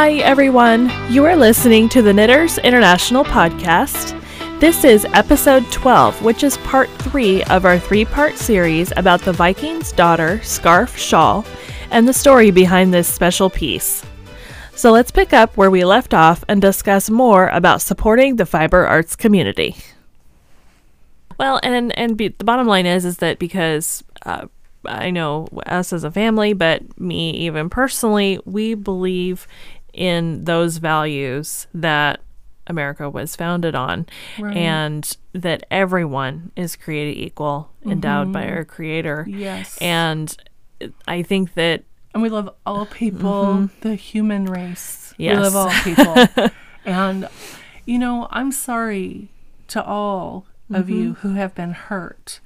Hi, everyone. You are listening to the Knitters International podcast. This is episode 12, which is part three of our three part series about the Viking's daughter, Scarf Shawl, and the story behind this special piece. So let's pick up where we left off and discuss more about supporting the fiber arts community. Well, and and be, the bottom line is is that because uh, I know us as a family, but me even personally, we believe in those values that America was founded on, Right. and that everyone is created equal, endowed by our Creator. Yes. And I think that And we love all people, the human race. Mm-hmm. Yes. We love all people. and, you know, I'm sorry to all of you Mm-hmm. who have been hurt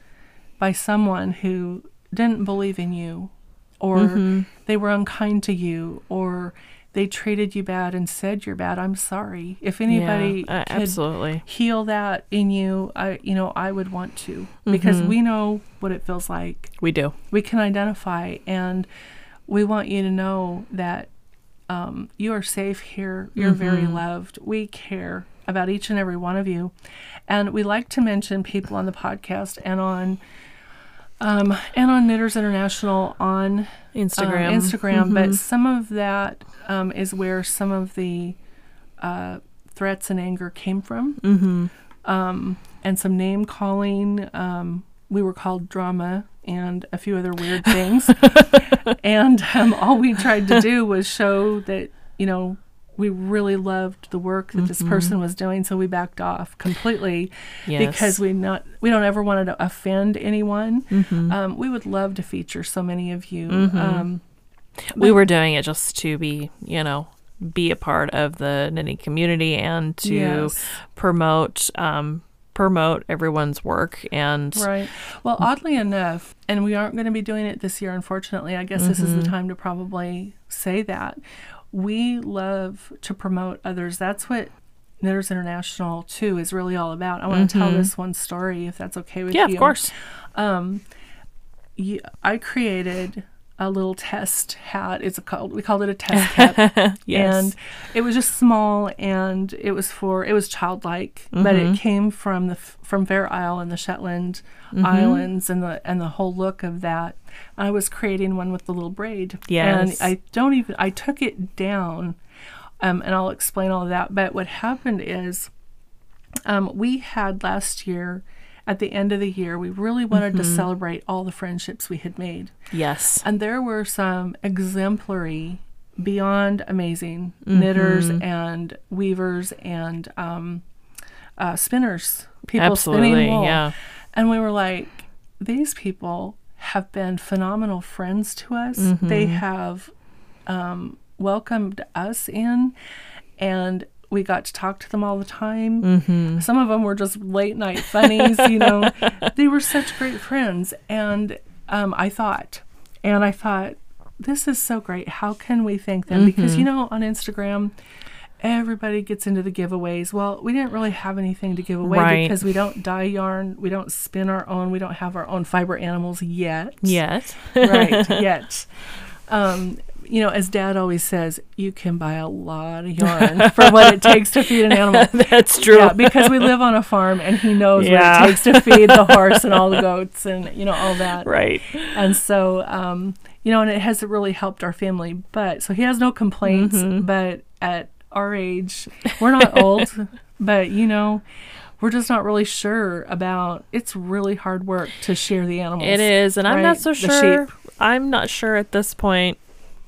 by someone who didn't believe in you, or Mm-hmm. they were unkind to you, or they treated you bad and said you're bad. I'm sorry. If anybody yeah, uh, could absolutely. heal that in you, I, you know, I would want to because Mm-hmm. we know what it feels like We do. we can identify and we want you to know that um, you are safe here you're very loved we care about each and every one of you and we like to mention people on the podcast and on um, and on knitters international on um, Instagram. instagram but some of that um, is where some of the uh, threats and anger came from Mm-hmm. um, and some name calling. Um, we were called drama and a few other weird things. and um, all we tried to do was show that, you know, we really loved the work that this person was doing, so we backed off completely Yes. because we not we don't ever want to offend anyone. Um, we would love to feature so many of you. Um, we were doing it just to be, you know, be a part of the knitting community and to Yes. promote um, promote everyone's work and Right. Well, oddly enough, and we aren't going to be doing it this year, unfortunately. I guess this is the time to probably say that. We love to promote others. That's what Knitters International, too, is really all about. I want to tell this one story, if that's okay with yeah, you. Yeah, of course. Um, you, I created a little test hat. It's a called we called it a test cap. Yes. And it was just small and it was for it was childlike, but Mm-hmm. it came from the from Fair Isle and the Shetland Mm-hmm. Islands and the and the whole look of that. I was creating one with the little braid. Yes. And I don't even I took it down. Um, and I'll explain all of that. But what happened is um, we had last year at the end of the year, we really wanted to celebrate all the friendships we had made. yes. And there were some exemplary, beyond amazing knitters and weavers and um, uh, spinners, people Absolutely. spinning wool. Yeah. And we were like, these people have been phenomenal friends to us. They have um, welcomed us in, and we got to talk to them all the time. Some of them were just late night funnies, you know. they were such great friends. And um, I thought, and I thought, this is so great. How can we thank them? Because, you know, on Instagram, everybody gets into the giveaways. Well, we didn't really have anything to give away Right. because we don't dye yarn, we don't spin our own, we don't have our own fiber animals yet. Yes. Right, yet. Um, you know, as dad always says, you can buy a lot of yarn for what it takes to feed an animal. That's true. Yeah, because we live on a farm and he knows Yeah. what it takes to feed the horse and all the goats and, you know, all that. right. And so, um, you know, and it has really helped our family. But so he has no complaints. Mm-hmm. But at our age, we're not old, but you know, we're just not really sure about. It's really hard work to share the animals. It is, and I'm not so sure. I'm not sure at this point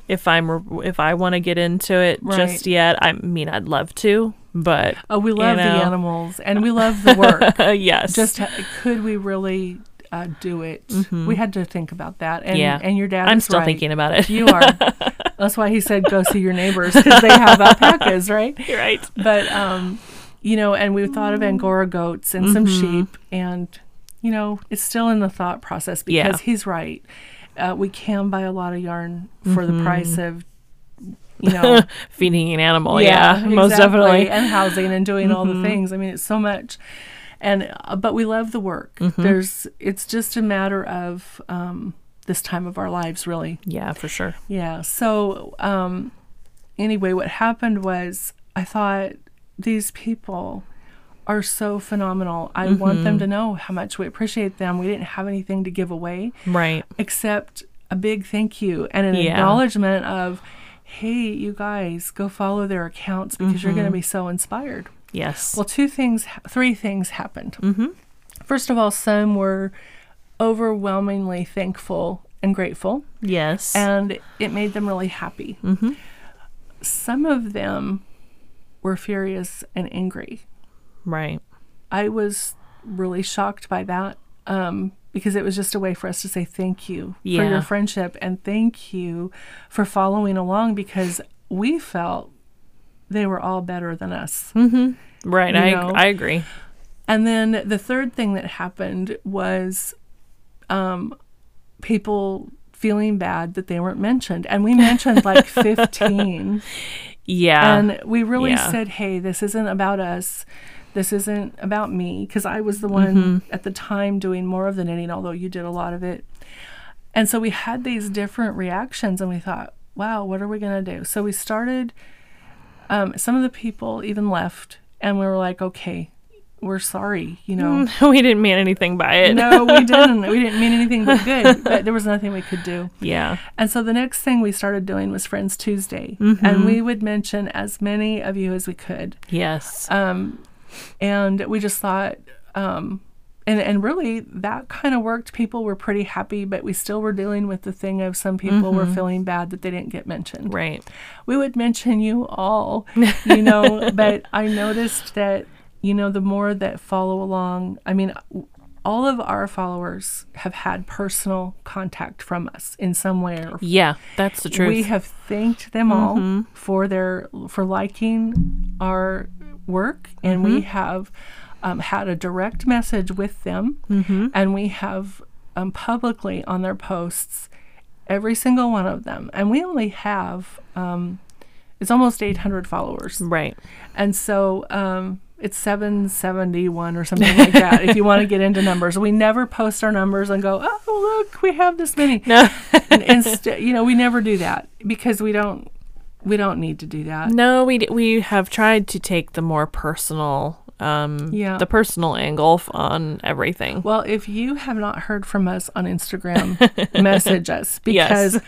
if I'm if I want to get into it Right. just yet. I mean, I'd love to, but Oh, we love know. the animals and we love the work. uh, yes, just could we really uh, do it? We had to think about that. And Mm-hmm. Yeah. and your dad. I'm still right. thinking about it. You are. That's why he said go see your neighbors because they have alpacas, right? You're right. but um you know and we thought of angora goats and some sheep and you know it's still in the thought process because Yeah. he's right uh, we can buy a lot of yarn for the price of you know Feeding an animal, yeah, most exactly, definitely. and housing and doing all the things. I mean it's so much. And uh, but we love the work. There's it's just a matter of um this time of our lives really. Yeah, for sure. yeah. So, um, anyway, what happened was I thought these people are so phenomenal. I want Mm-hmm. them to know how much we appreciate them. We didn't have anything to give away Right. except a big thank you and an Yeah. acknowledgement of, hey, you guys, go follow their accounts because you're Mm-hmm. going to be so inspired. Yes. Well, two things, three things happened. Mm-hmm. First of all, some were overwhelmingly thankful and grateful, yes. and it made them really happy. mm-hmm. Some of them were furious and angry. Right. I was really shocked by that um, because it was just a way for us to say thank you for your friendship and thank you for following along because we felt they were all better than us. Right. You I know? I agree. And then the third thing that happened was um, people feeling bad that they weren't mentioned. And we mentioned like 15. Yeah. and we really yeah. said, hey, this isn't about us. This isn't about me. Because I was the one Mm-hmm. at the time doing more of the knitting, although you did a lot of it. And so we had these different reactions, and we thought, wow, what are we going to do? So we started, um, some of the people even left, and we were like, okay, we're sorry, you know. we didn't mean anything by it. No, we didn't. We didn't mean anything but good, but there was nothing we could do. Yeah. And so the next thing we started doing was Friends Tuesday. Mm-hmm. And we would mention as many of you as we could. Yes. Um, and we just thought, um, and, and really that kind of worked. People were pretty happy, but we still were dealing with the thing of some people were feeling bad that they didn't get mentioned. Mm-hmm. right. We would mention you all, you know, but I noticed that, you know, the more that follow along, I mean, all of our followers have had personal contact from us in some way or Yeah. That's the truth. Mm-hmm. we have thanked them all for their for liking our work, and we Mm-hmm. have um, had a direct message with them, Mm-hmm. and we have um, publicly on their posts every single one of them, and we only have um, it's almost 800 followers, right. and so. Um, it's 771 or something like that if you want to get into numbers. We never post our numbers and go, oh, look, we have this many No. instead, you know, we never do that because we don't we don't need to do that. No, we d- we have tried to take the more personal, um, Yeah. the personal angle on everything. Well, if you have not heard from us on Instagram, message us because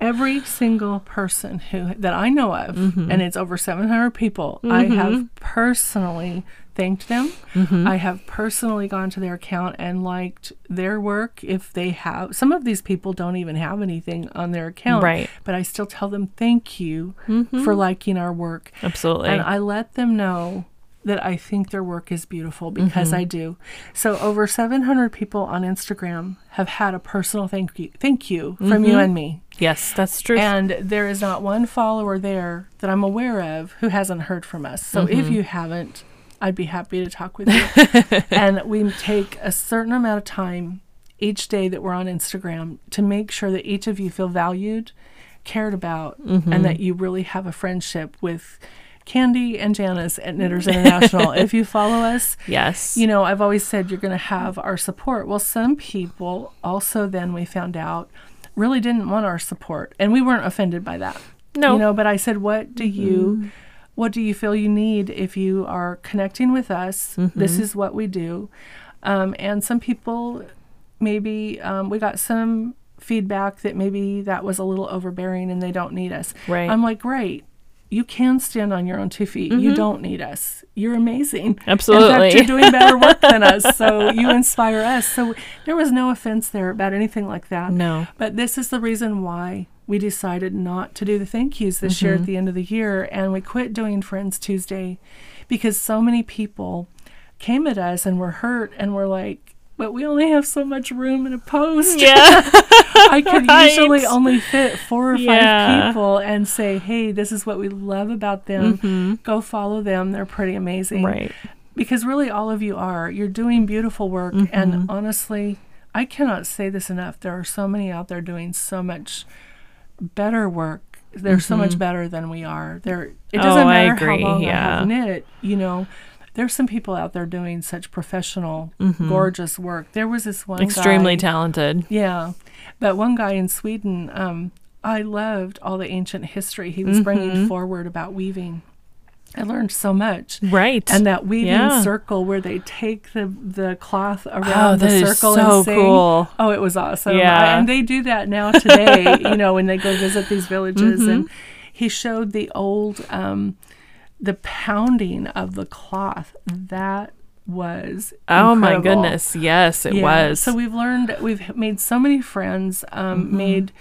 every single person who that I know of, Mm-hmm. and it's over 700 people, I have personally thanked them. Mm-hmm. I have personally gone to their account and liked their work if they have. Some of these people don't even have anything on their account, Right. But I still tell them thank you Mm-hmm. for liking our work. Absolutely. And I let them know that I think their work is beautiful because Mm-hmm. I do. So over 700 people on Instagram have had a personal thank you, thank you from Mm-hmm. you and me. yes, that's true. And there is not one follower there that I'm aware of who hasn't heard from us. So if Mm-hmm. you haven't, I'd be happy to talk with you. and we take a certain amount of time each day that we're on Instagram to make sure that each of you feel valued, cared about, Mm-hmm. and that you really have a friendship with Candy and Janice at Knitters International. if you follow us, yes. you know, I've always said you're going to have our support. Well, some people also then we found out really didn't want our support, and we weren't offended by that. No. You know, but I said, what do you what do you feel you need if you are connecting with us? This is what we do. Um, and some people maybe um, we got some feedback that maybe that was a little overbearing and they don't need us. Right. I'm like, great. You can stand on your own two feet. You don't need us. You're amazing. In Absolutely. fact, you're doing better work than us. So you inspire us. So there was no offense there about anything like that. No. But this is the reason why we decided not to do the thank yous this year at the end of the year. And we quit doing Friends Tuesday because so many people came at us and were hurt and were like, but we only have so much room in a post. Yeah. I could Right. usually only fit four or five Yeah. people and say, hey, this is what we love about them. Go follow them. They're pretty amazing. right. Because really, all of you are. You're doing beautiful work. Mm-hmm. And honestly, I cannot say this enough. There are so many out there doing so much better work. They're so much better than we are. They're, it doesn't Mm-hmm. Oh, matter how long yeah. I have knit, you know. There's some people out there doing such professional, gorgeous work. There was this one Mm-hmm. Extremely guy, talented. yeah. But one guy in Sweden, um, I loved all the ancient history he was bringing forward about weaving. I learned so much. Right. And that weaving Yeah. circle where they take the the cloth Oh, around that the circle so and sing. cool. Oh, it was awesome. Yeah. I- and they do that now today, you know, when they go visit these villages. Mm-hmm. And he showed the old, um, the pounding of the cloth. That was oh my goodness. Yes, it Yeah, was. So we've learned, we've made so many friends, um, Mm-hmm. made,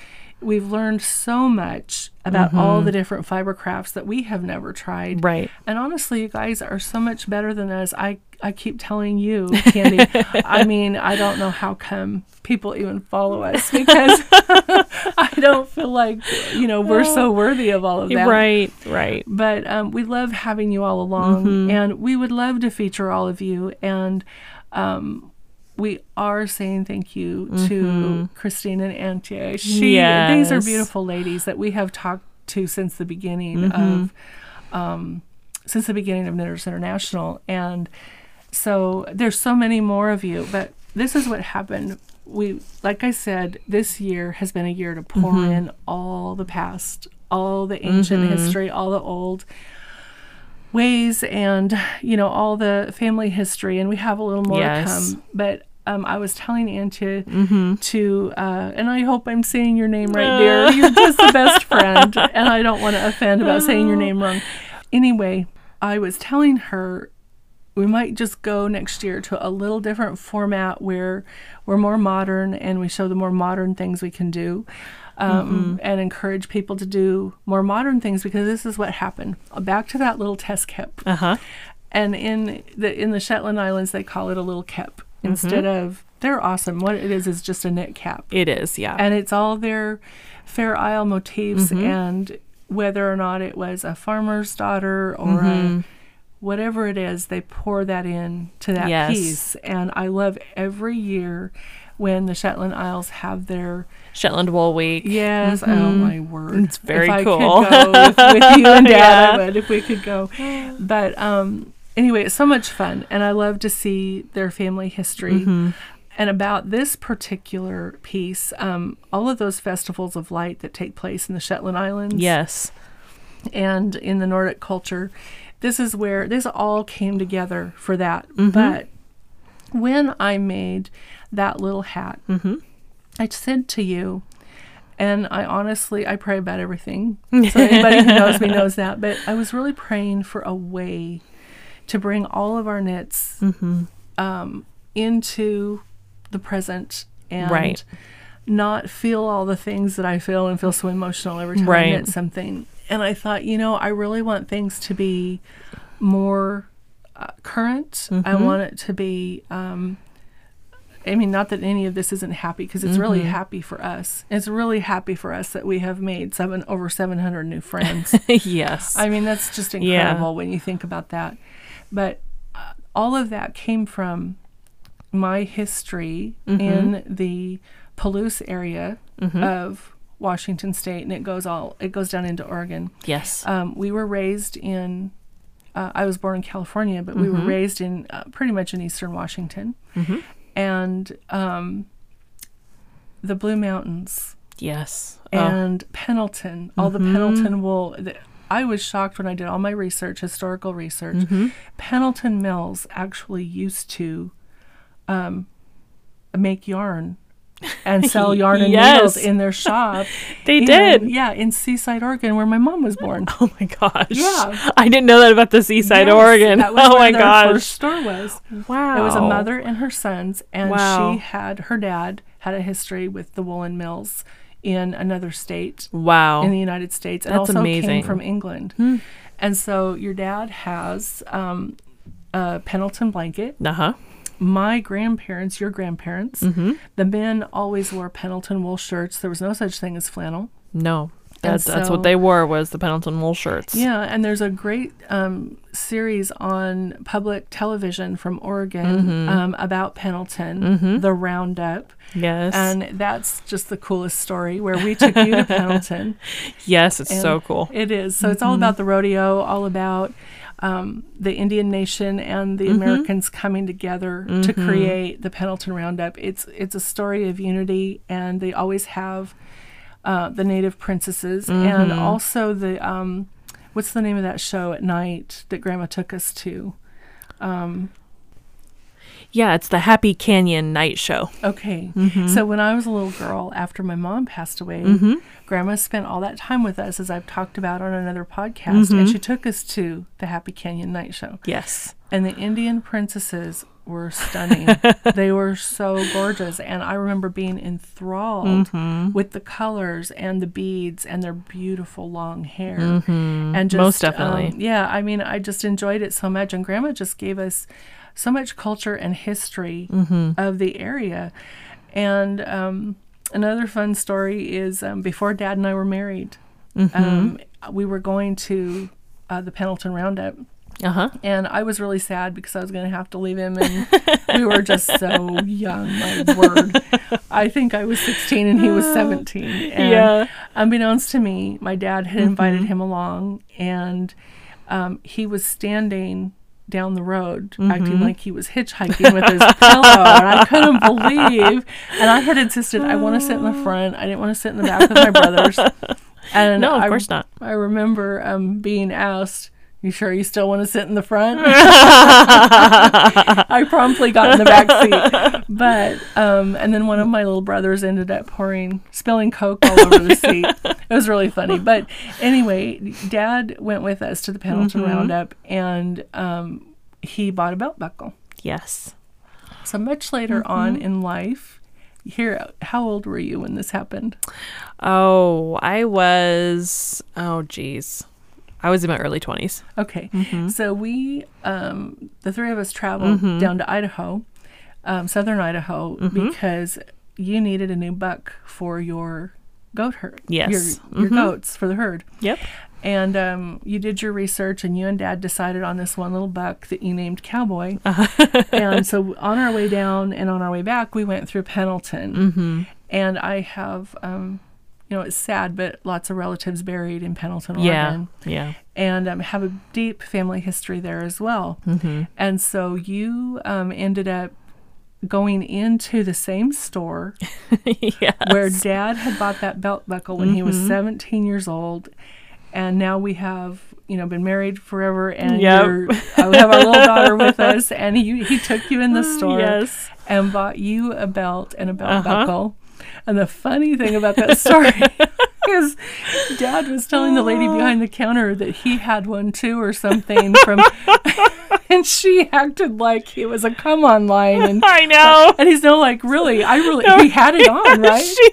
we've learned so much about all Mm-hmm. the different fiber crafts that we have never tried. right. And honestly, you guys are so much better than us. I, I keep telling you, Candy. I mean, I don't know how come people even follow us because I don't feel like, you know, we're so worthy of all of that. Right, right. But um, we love having you all along, Mm-hmm. and we would love to feature all of you. And um, we are saying thank you to Christine and Antje. She, These are Mm-hmm. Beautiful ladies that we have talked to since the beginning Mm-hmm. of um, since the beginning of Knitters International, and so there's so many more of you. But this is what happened. We, like I said, this year has been a year to pour Mm-hmm. in all the past, all the ancient history, all the old ways, and you know all the family history. And we have a little more Yes. to come. But um, I was telling Antje to, uh, and I hope I'm saying your name right, dear. You're just the best friend, and I don't want to offend about saying your name wrong. Anyway, I was telling her we might just go next year to a little different format where we're more modern and we show the more modern things we can do um, and encourage people to do more modern things because this is what happened. Back to that little test kip. Uh huh. And in the in the Shetland Islands, they call it a little kip instead of. They're awesome. What it is is just a knit cap, It is, yeah. and it's all their Fair Isle motifs, and whether or not it was a farmer's daughter or a, whatever it is, they pour that in to that Yes. piece. And I love every year when the Shetland Isles have their Shetland Wool Week. Yes. Oh my word. It's very if I cool. Could go with, with you and Dad, Yeah. I would if we could go. But um, anyway, it's so much fun, and I love to see their family history. Mm-hmm. And about this particular piece, um, all of those festivals of light that take place in the Shetland Islands Yes. and in the Nordic culture, this is where this all came together for that. Mm-hmm. But when I made that little hat, Mm-hmm. I said to you, and I honestly I pray about everything. So anybody who knows me knows that. But I was really praying for a way to bring all of our knits Mm-hmm. um, into the present and Right. not feel all the things that I feel and feel so emotional every time I Right. knit something. And I thought, you know, I really want things to be more uh, current. I Mm-hmm. want it to be. Um, I mean, not that any of this isn't happy because it's really Mm-hmm. happy for us. It's really happy for us that we have made seven over seven hundred new friends. yes. I mean, that's just Yeah. incredible when you think about that. But uh, all of that came from my history Mm-hmm. in the Palouse area of Washington State, and it goes all it goes down into Oregon. yes. Um, we were raised in. Uh, I was born in California, but we were Mm-hmm. raised in uh, pretty much in eastern Washington, and um, the Blue Mountains yes. Oh, and Pendleton, all the Mm-hmm. Pendleton wool. The, I was shocked when I did all my research, historical research. Mm-hmm. Pendleton Mills actually used to um, make yarn and sell yarn and needles in their shop. They in- did. Yeah, in Seaside, Oregon, where my mom was born. oh my gosh. Yeah. I didn't know that about the Seaside, Yes, Oregon. That was oh my gosh. first store was. Wow. It was a mother and her sons, and Wow. she had her dad had a history with the woolen mills in another state Wow. in the United States, and That's also amazing. came from England. And so your dad has um, a Pendleton blanket. uh huh. My grandparents, your grandparents, Mm-hmm. the men always wore Pendleton wool shirts. There was no such thing as flannel. No. That's, that's what they wore was the Pendleton wool shirts. Yeah, and there's a great um, series on public television from Oregon Mm-hmm. um, about Pendleton, the Roundup. Yes. And that's just the coolest story where we took you to Pendleton. yes, it's And so cool. It is. So it's all about the rodeo, all about um, the Indian nation and the Americans coming together to create the Pendleton Roundup. It's it's a story of unity, and they always have uh, the native princesses, and also the um, what's the name of that show at night that Grandma took us to? Yeah, it's the Happy Canyon Night Show. Okay. Mm-hmm. So when I was a little girl, after my mom passed away, Grandma spent all that time with us, as I've talked about on another podcast, Mm-hmm. and she took us to the Happy Canyon Night Show. Yes. And the Indian princesses were stunning. they were so gorgeous. And I remember being enthralled Mm-hmm. with the colors and the beads and their beautiful long hair. And just, Mm-hmm. Most definitely. um, yeah, I mean, I just enjoyed it so much. And Grandma just gave us so much culture and history Mm-hmm. of the area. And um, another fun story is um, before Dad and I were married, Mm-hmm. um, we were going to uh, the Pendleton Roundup. Uh huh. And I was really sad because I was going to have to leave him, and we were just so young. My word, I think I was 16 and he was 17. And Yeah. unbeknownst to me, my dad had invited him along, and um, he was standing down the road, acting like he was hitchhiking with his pillow, and I couldn't believe. And I had insisted I want to sit in the front. I didn't want to sit in the back with my brothers. And No, of I, course not. I remember um, being asked, "You sure you still want to sit in the front?" I promptly got in the back seat, but um, and then one of my little brothers ended up pouring, spilling Coke all over the seat. It was really funny. But anyway, Dad went with us to the Pendleton Mm-hmm. Roundup, and um, he bought a belt buckle. Yes. So much later on in life, here, how old were you when this happened? Oh, I was. Oh, geez. I was in my early 20s. Okay. Mm-hmm. So we, um, the three of us traveled down to Idaho, um, southern Idaho, Mm-hmm. because you needed a new buck for your goat herd. Yes. Mm-hmm. Your, your goats for the herd. Yep. And um, you did your research, and you and Dad decided on this one little buck that you named Cowboy. Uh-huh. and so on our way down and on our way back, we went through Pendleton. Mm-hmm. And I have, um, you know, it's sad, but lots of relatives buried in Pendleton. Oregon Yeah. yeah. and um, have a deep family history there as well. Mm-hmm. And so you um, ended up going into the same store yeah. where dad had bought that belt buckle when he was Mm-hmm. 17 years old. And now we have, you know, been married forever, and Yep. you're, uh, we have our little daughter with us. And he he took you in the store Yes. and bought you a belt and a belt Uh-huh. buckle. And the funny thing about that story is dad was telling the lady behind the counter that he had one too or something from and she acted like it was a come on line and I know. and he's no like really I really he had it on right she,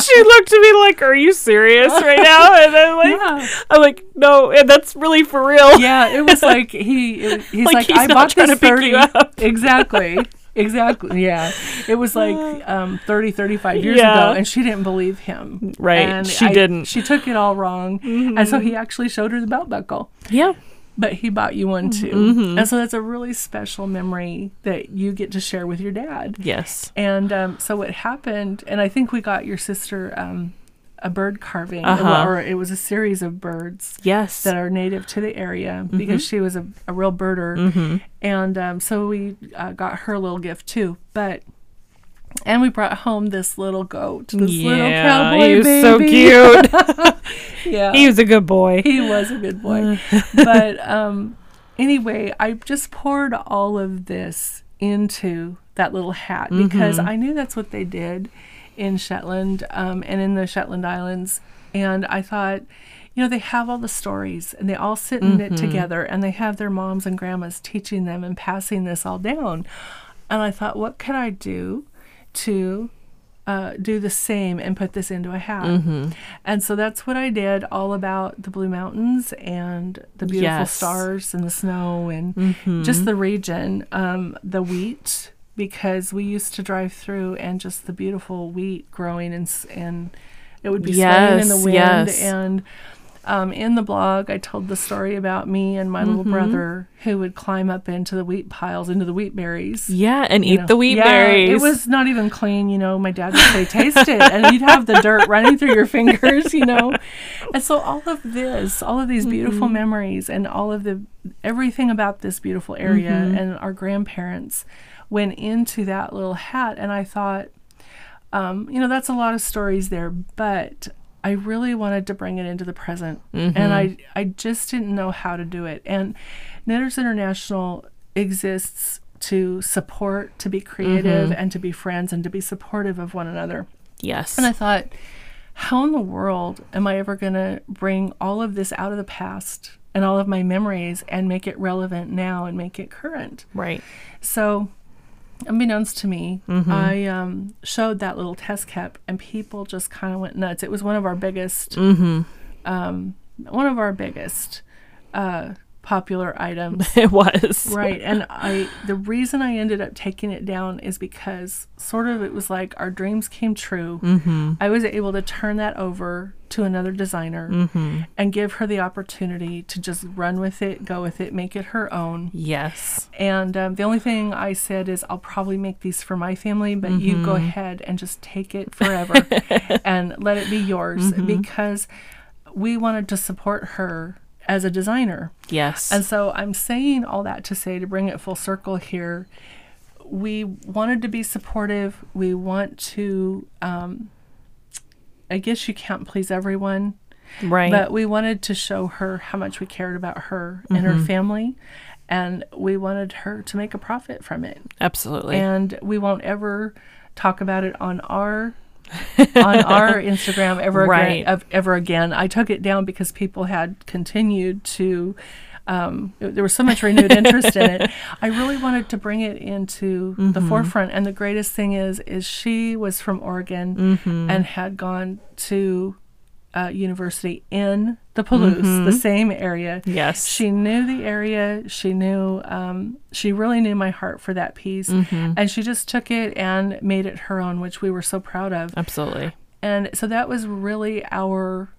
she looked at me like, "Are you serious right now?" And I'm like, Yeah. "I'm like, no, and that's really for real." yeah it was like he it, he's Like, like, he's I not bought this to pick 30 you up. exactly exactly yeah it was like um 30 35 years Yeah. ago and she didn't believe him Right, and she I- didn't. she took it all wrong and so he actually showed her the belt buckle Yeah. but he bought you one too Mm-hmm. and so that's a really special memory that you get to share with your dad Yes. and um, so what happened and i think we got your sister um, a bird carving Uh-huh. or it was a series of birds Yes. that are native to the area Mm-hmm. because she was a, a real birder and um, so we uh, got her a little gift too but and we brought home this little goat this little yeah, cowboy he was baby so cute. yeah he was a good boy. he was a good boy. but um, anyway, I just poured all of this into that little hat because I knew that's what they did in Shetland um, and in the Shetland Islands. And I thought, you know, they have all the stories and they all sit and knit together and they have their moms and grandmas teaching them and passing this all down. And I thought, what could I do to uh, do the same and put this into a hat. Mm-hmm. And so that's what I did, all about the Blue Mountains and the beautiful Yes. stars and the snow and Mm-hmm. just the region, um, the wheat, because we used to drive through and just the beautiful wheat growing and, and it would be swaying in the wind. yes. And um, in the blog, I told the story about me and my little Mm-hmm. brother who would climb up into the wheat piles, into the wheat berries Yeah, and eat know. the wheat yeah, berries. It was not even clean, you know. My dad would say, "Taste it," and you'd have the dirt running through your fingers, you know. And so all of this, all of these beautiful Mm-hmm. memories, and all of the everything about this beautiful area Mm-hmm. and our grandparents went into that little hat, and I thought. um, you know, that's a lot of stories there, but I really wanted to bring it into the present, Mm-hmm. and I I just didn't know how to do it. And Knitters International exists to support, to be creative, Mm-hmm. and to be friends, and to be supportive of one another. Yes. And I thought, how in the world am I ever going to bring all of this out of the past and all of my memories and make it relevant now and make it current? right. So, unbeknownst to me, I um, showed that little test cap, and people just kind of went nuts. It was one of our biggest, um, one of our biggest uh, popular items. It was. right and i the reason i ended up taking it down is because sort of it was like our dreams came true mm-hmm. i was able to turn that over to another designer Mm-hmm. and give her the opportunity to just run with it go with it make it her own Yes. and um, the only thing i said is i'll probably make these for my family but you go ahead and just take it forever and let it be yours because we wanted to support her as a designer Yes. and so I'm saying all that to say, to bring it full circle here, we wanted to be supportive. We want to, um, I guess you can't please everyone, right. but we wanted to show her how much we cared about her and her family. And we wanted her to make a profit from it. Absolutely. And we won't ever talk about it on our on our Instagram ever Right. again. Ever again. I took it down because people had continued to. Um, there was so much renewed interest in it. I really wanted to bring it into the forefront. And the greatest thing is, is she was from Oregon and had gone to uh, university in the Palouse, the same area. yes. She knew the area. She knew, um, she really knew my heart for that piece. And she just took it and made it her own, which we were so proud of. Absolutely. And so that was really our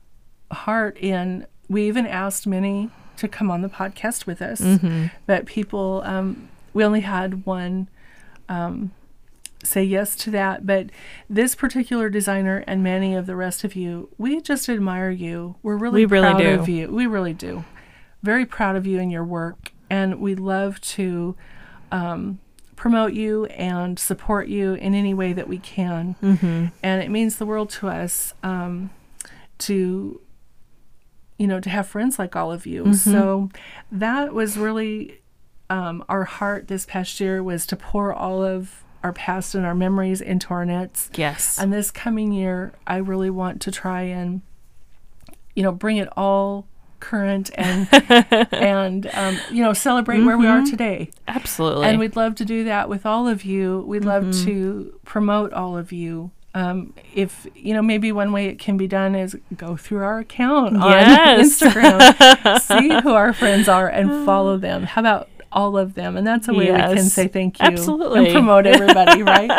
heart in, we even asked many to come on the podcast with us, but people, um, we only had one um, say yes to that. But this particular designer and many of the rest of you, we just admire you. We're really We really proud do. of you. We really do. Very proud of you and your work. And we love to um, promote you and support you in any way that we can. Mm-hmm. And it means the world to us um, to you know to have friends like all of you so that was really um, our heart this past year was to pour all of our past and our memories into our nets Yes. and this coming year i really want to try and you know bring it all current and and um, you know celebrate where we are today Absolutely. and we'd love to do that with all of you. We'd love to promote all of you. Um, if you know, maybe one way it can be done is go through our account Yes. on Instagram, see who our friends are, and follow them. How about all of them? And that's a way we can say thank you Absolutely. and promote everybody, right?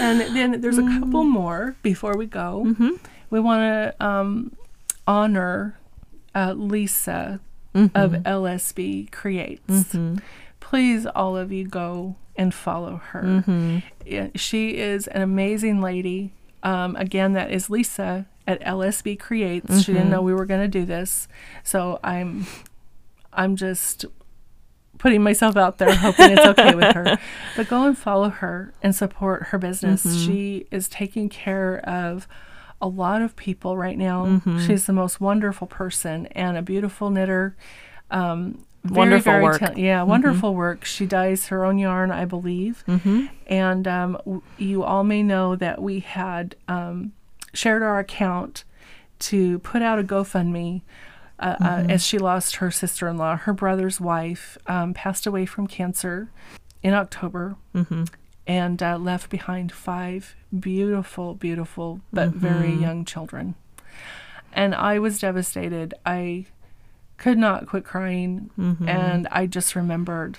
and then there's a couple more before we go. We want to um, honor uh, Lisa of LSB Creates. Please all of you go and follow her. Yeah, she is an amazing lady. Um, again that is lisa at lsb creates. She didn't know we were going to do this so i'm i'm just putting myself out there hoping it's okay with her but go and follow her and support her business she is taking care of a lot of people right now she's the most wonderful person and a beautiful knitter um, very, Wonderful very work. yeah, wonderful work. She dyes her own yarn, I believe. Mm-hmm. And um, w- you all may know that we had um, shared our account to put out a GoFundMe uh, uh, as she lost her sister in law. Her brother's wife um, passed away from cancer in October and uh, left behind five beautiful, beautiful, but very young children. And I was devastated. I could not quit crying. And I just remembered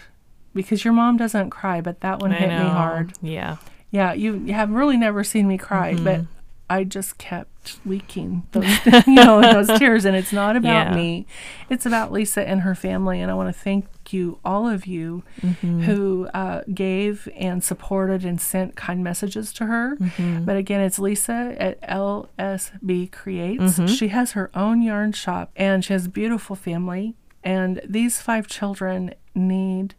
because your mom doesn't cry, but that one I hit me hard. Yeah. Yeah, you, you have really never seen me cry, Mm-hmm. but I just kept leaking those, you know, those tears. And it's not about Yeah. me; it's about Lisa and her family. And I want to thank you, all of you, Mm-hmm. who uh, gave and supported and sent kind messages to her. Mm-hmm. But again, it's Lisa at LSB Creates. Mm-hmm. She has her own yarn shop, and she has a beautiful family. And these five children need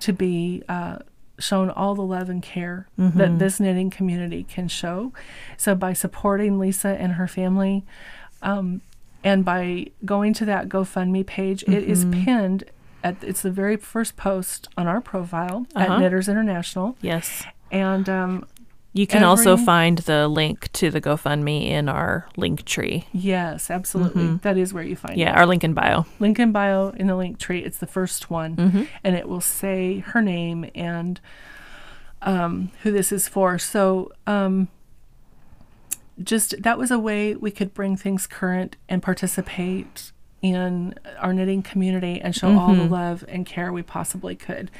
to be uh, shown all the love and care that this knitting community can show. So by supporting Lisa and her family, um, and by going to that GoFundMe page, it is pinned. At, it's the very first post on our profile Uh-huh. at Knitters International, Yes. and um, You can also find the link to the GoFundMe in our link tree. yes, absolutely, that is where you find it. Yeah, our link in bio. link in bio in the link tree. It's the first one, Mm-hmm. and it will say her name and um, who this is for. So, um, just that was a way we could bring things current and participate in our knitting community and show all the love and care we possibly could.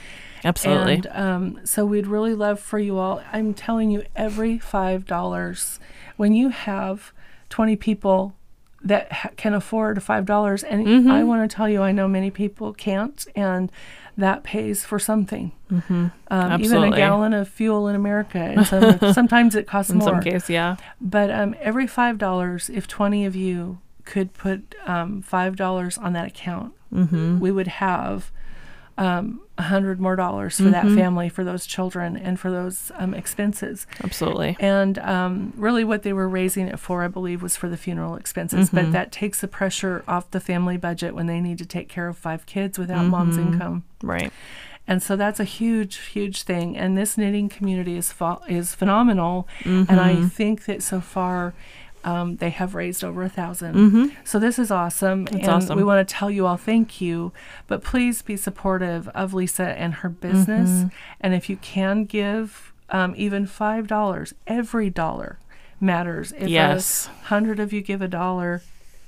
Absolutely. And um, so we'd really love for you all. I'm telling you, every five dollars, when you have 20 people that ha- can afford five dollars, and Mm-hmm. I want to tell you, I know many people can't, and that pays for something. Mm-hmm. Um, even a gallon of fuel in America, and some, sometimes it costs in more. some case, yeah. But um, every five dollars, if twenty of you could put um, five dollars on that account, Mm-hmm. we would have um, a hundred more dollars for that family, for those children, and for those um, expenses. Absolutely. And um, really, what they were raising it for, I believe, was for the funeral expenses. But that takes the pressure off the family budget when they need to take care of five kids without mom's income. Right. And so that's a huge, huge thing. And this knitting community is pho- is phenomenal. And I think that so far. Um, they have raised over a 1000 So this is awesome. and awesome. we want to tell you all thank you. But please be supportive of Lisa and her business. And if you can give um, even $5, every dollar matters. If Yes. a hundred of you give a dollar,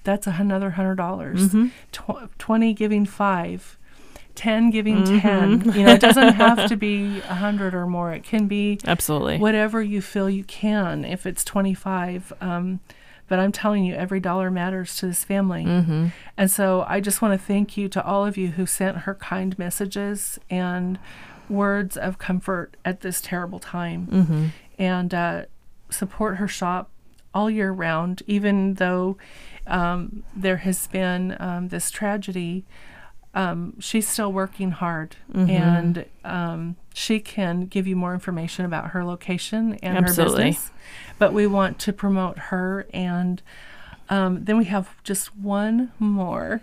that's another hundred dollars. Tw- 20 giving five. 10 giving 10 you know it doesn't have to be a 100 or more it can be Absolutely. whatever you feel you can if it's 25 um, but i'm telling you every dollar matters to this family Mm-hmm. and so i just want to thank you to all of you who sent her kind messages and words of comfort at this terrible time Mm-hmm. and uh, support her shop all year round even though um, there has been um, this tragedy um, she's still working hard and um, she can give you more information about her location and Absolutely. her business but we want to promote her and um, then we have just one more.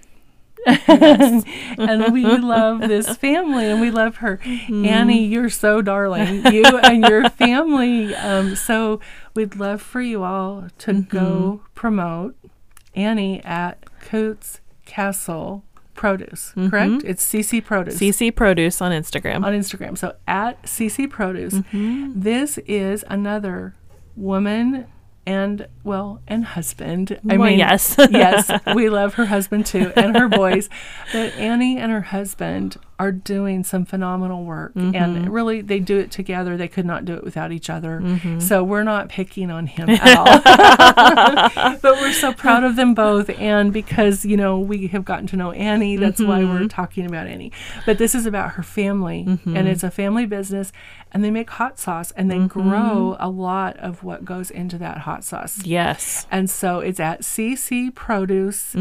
And we love this family and we love her. Annie you're so darling. You and your family um, so we'd love for you all to go promote annie at coates castle produce mm-hmm. correct it's cc produce CC Produce on Instagram. on Instagram. So at CC Produce. Mm-hmm. This is another woman and well and husband. I Well, mean, yes. yes, we love her husband too and her boys. But Annie and her husband are doing some phenomenal work, and mm-hmm. really they do it together. They could not do it without each other. Mm-hmm. So we're not picking on him at all. but we're so proud of them both, and because you know we have gotten to know Annie, that's why we're mm-hmm. talking about Annie. But this is about her family, and it's a family business, and they make hot sauce, and they grow a lot of what goes into that hot sauce. yes. And so it's at CC Produce.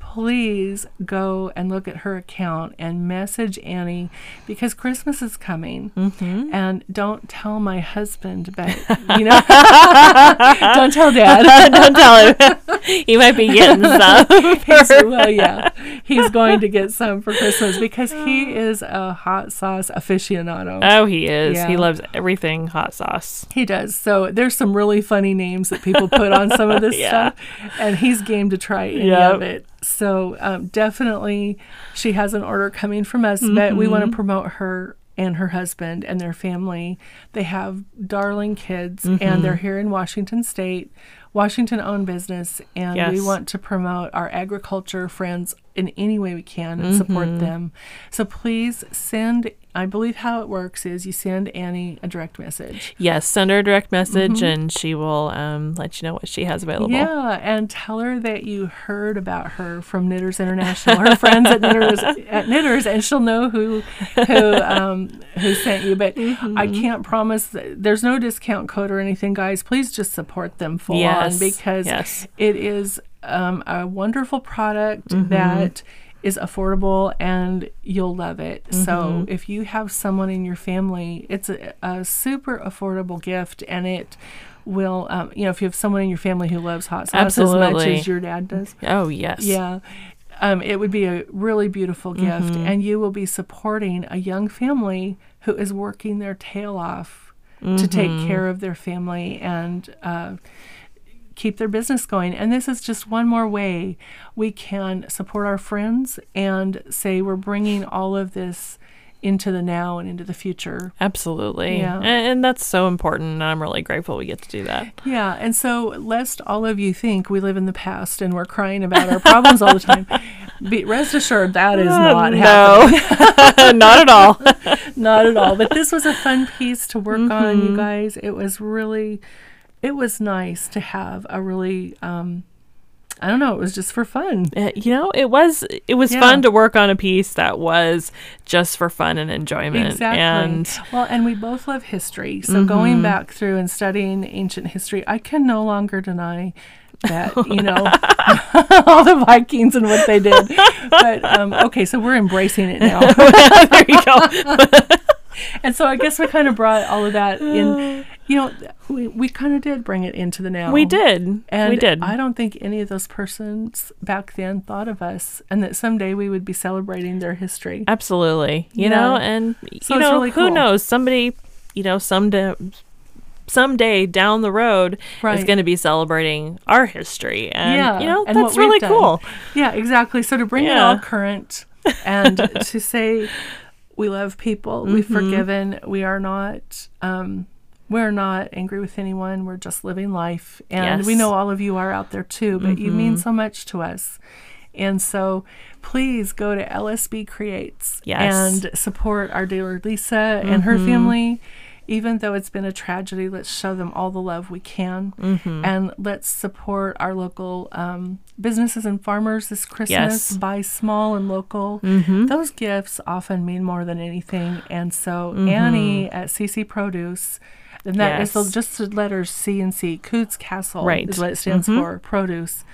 Please go and look at her account and message Annie because Christmas is coming. Mm-hmm. And don't tell my husband, but you know, don't tell Dad. Don't tell him. He might be getting some. He's- well, yeah, he's going to get some for Christmas because he is a hot sauce aficionado. Oh, he is. He loves everything hot sauce. He does. So there's some really funny names that people put on some of this Yeah. stuff, and he's game to try any Yep. of it. So um, definitely, she has an order coming from us, but we Mm-hmm. want to promote her and her husband and their family. They have darling kids, Mm-hmm. and they're here in Washington State. Washington owned business, and we want to promote our agriculture friends in any way we can and support Mm-hmm. them. So please send. I believe how it works is you send Annie a direct message. Yes, send her a direct message and she will um, let you know what she has available. Mm-hmm. Yeah, and tell her that you heard about her from Knitters International, her friends at Knitters at Knitters, and she'll know who who um, who sent you. But Mm-hmm. I can't promise. That, there's no discount code or anything, guys. Please just support them full Yes, on because yes. it is um, a wonderful product Mm-hmm. that is affordable and you'll love it. Mm-hmm. So if you have someone in your family, it's a, a super affordable gift and it will, um, you know, if you have someone in your family who loves hot sauce as much as your dad does, Oh, yes. yeah. Um, it would be a really beautiful gift, and you will be supporting a young family who is working their tail off to take care of their family and uh, keep their business going. And this is just one more way we can support our friends and say we're bringing all of this into the now and into the future. Absolutely. Yeah. And, and that's so important. And I'm really grateful we get to do that. Yeah, and so lest all of you think we live in the past and we're crying about our problems all the time, be rest assured that is uh, not happening. no, not at all. not at all. But this was a fun piece to work mm-hmm. on, you guys. It was really, it was nice to have a really, um, I don't know, it was just for fun. Uh, you know, it was it was Yeah. fun to work on a piece that was just for fun and enjoyment. Exactly. And well, and we both love history. So going back through and studying ancient history, I can no longer deny that, you know, all the Vikings and what they did. But um, okay, so we're embracing it now. there you go. And so I guess we kind of brought all of that in. You know, we, we kind of did bring it into the now. We did. And we did. I don't think any of those persons back then thought of us and that someday we would be celebrating their history. Absolutely. You Yeah. know, and So you know, really who cool. knows? Somebody, you know, someday someday down the road is going to be celebrating our history and yeah. you know and that's really cool Yeah, exactly. So to bring it all current and to say we love people, we've Mm-hmm. forgiven, we are not um we're not angry with anyone. We're just living life. And we know all of you are out there too, but you mean Mm-hmm. so much to us. And so please go to LSB Creates Yes. and support our dealer Lisa and her family. Even though it's been a tragedy, let's show them all the love we can. Mm-hmm. And let's support our local um, businesses and farmers this Christmas. Yes. Buy small and local. Mm-hmm. Those gifts often mean more than anything. And so mm-hmm. Annie at CC Produce, and that is Yes. the, just the letters C and C, Coots Castle Right. is what it stands for, produce.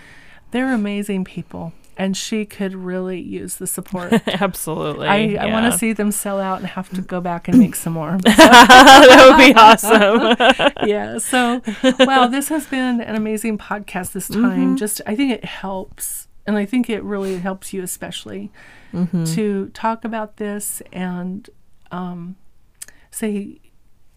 They're amazing people. And she could really use the support. absolutely I, I want to see them sell out and have to go back and make some more. that would be awesome yeah. So, wow, this has been an amazing podcast this time. Mm-hmm. Just, I think it helps. And I think it really helps you, especially, Mm-hmm. to talk about this and um, say,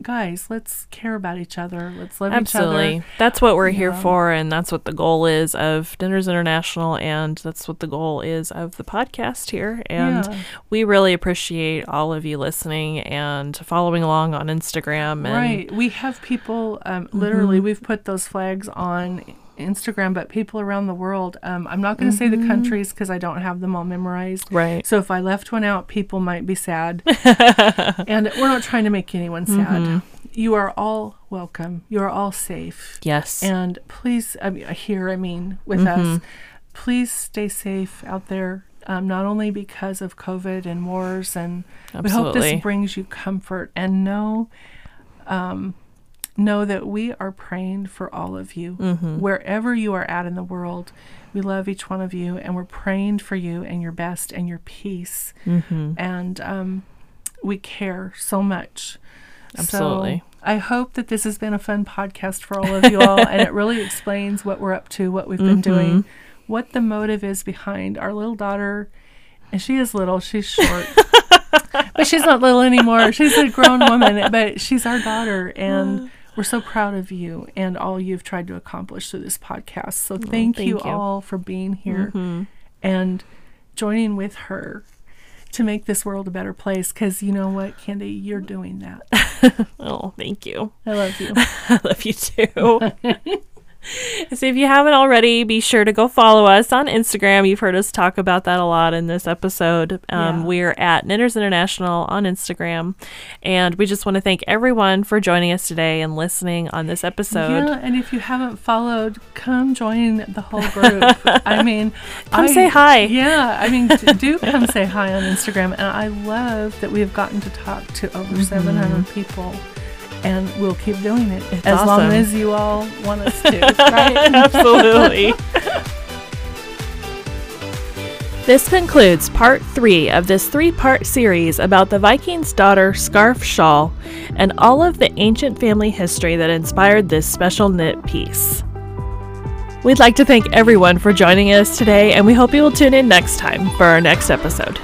guys, let's care about each other. Let's love each Absolutely. other. That's what we're here Yeah. for, and that's what the goal is of Knitters International, and that's what the goal is of the podcast here. And Yeah. we really appreciate all of you listening and following along on Instagram. And Right. We have people, um, Mm-hmm. literally, we've put those flags on Instagram, but people around the world. Um, I'm not going to say the countries because I don't have them all memorized. Mm-hmm. Right. So if I left one out, people might be sad. and we're not trying to make anyone sad. Mm-hmm. You are all welcome. You are all safe. Yes. And please, I mean, here, I mean, with Mm-hmm. us, please stay safe out there. Um, not only because of COVID and wars, and we hope this brings you comfort and know, um, know that we are praying for all of you Mm-hmm. wherever you are at in the world. We love each one of you, and we're praying for you and your best and your peace, Mm-hmm. and um, we care so much. Absolutely. So I hope that this has been a fun podcast for all of you all, and it really explains what we're up to, what we've been doing, what the motive is behind our little daughter. And she is little; she's short, but she's not little anymore. She's a grown woman, but she's our daughter, and we're so proud of you and all you've tried to accomplish through this podcast. So thank, thank you, you. all for being here mm-hmm. and joining with her to make this world a better place. Because you know what, Candy, you're doing that. oh, thank you. I love you. I love you too. so if you haven't already, be sure to go follow us on Instagram. You've heard us talk about that a lot in this episode. Um, Yeah. We're at Knitters International on Instagram. And we just want to thank everyone for joining us today and listening on this episode. Yeah, and if you haven't followed, come join the whole group. I mean, Come I- say hi. Yeah, I mean, d- do come say hi on Instagram. And I love that we have gotten to talk to over 700 people. And we'll keep doing it. It's as long as you all want us to, right? Absolutely. This concludes part three of this three part series about the Viking's daughter scarf shawl and all of the ancient family history that inspired this special knit piece. We'd like to thank everyone for joining us today, and we hope you will tune in next time for our next episode.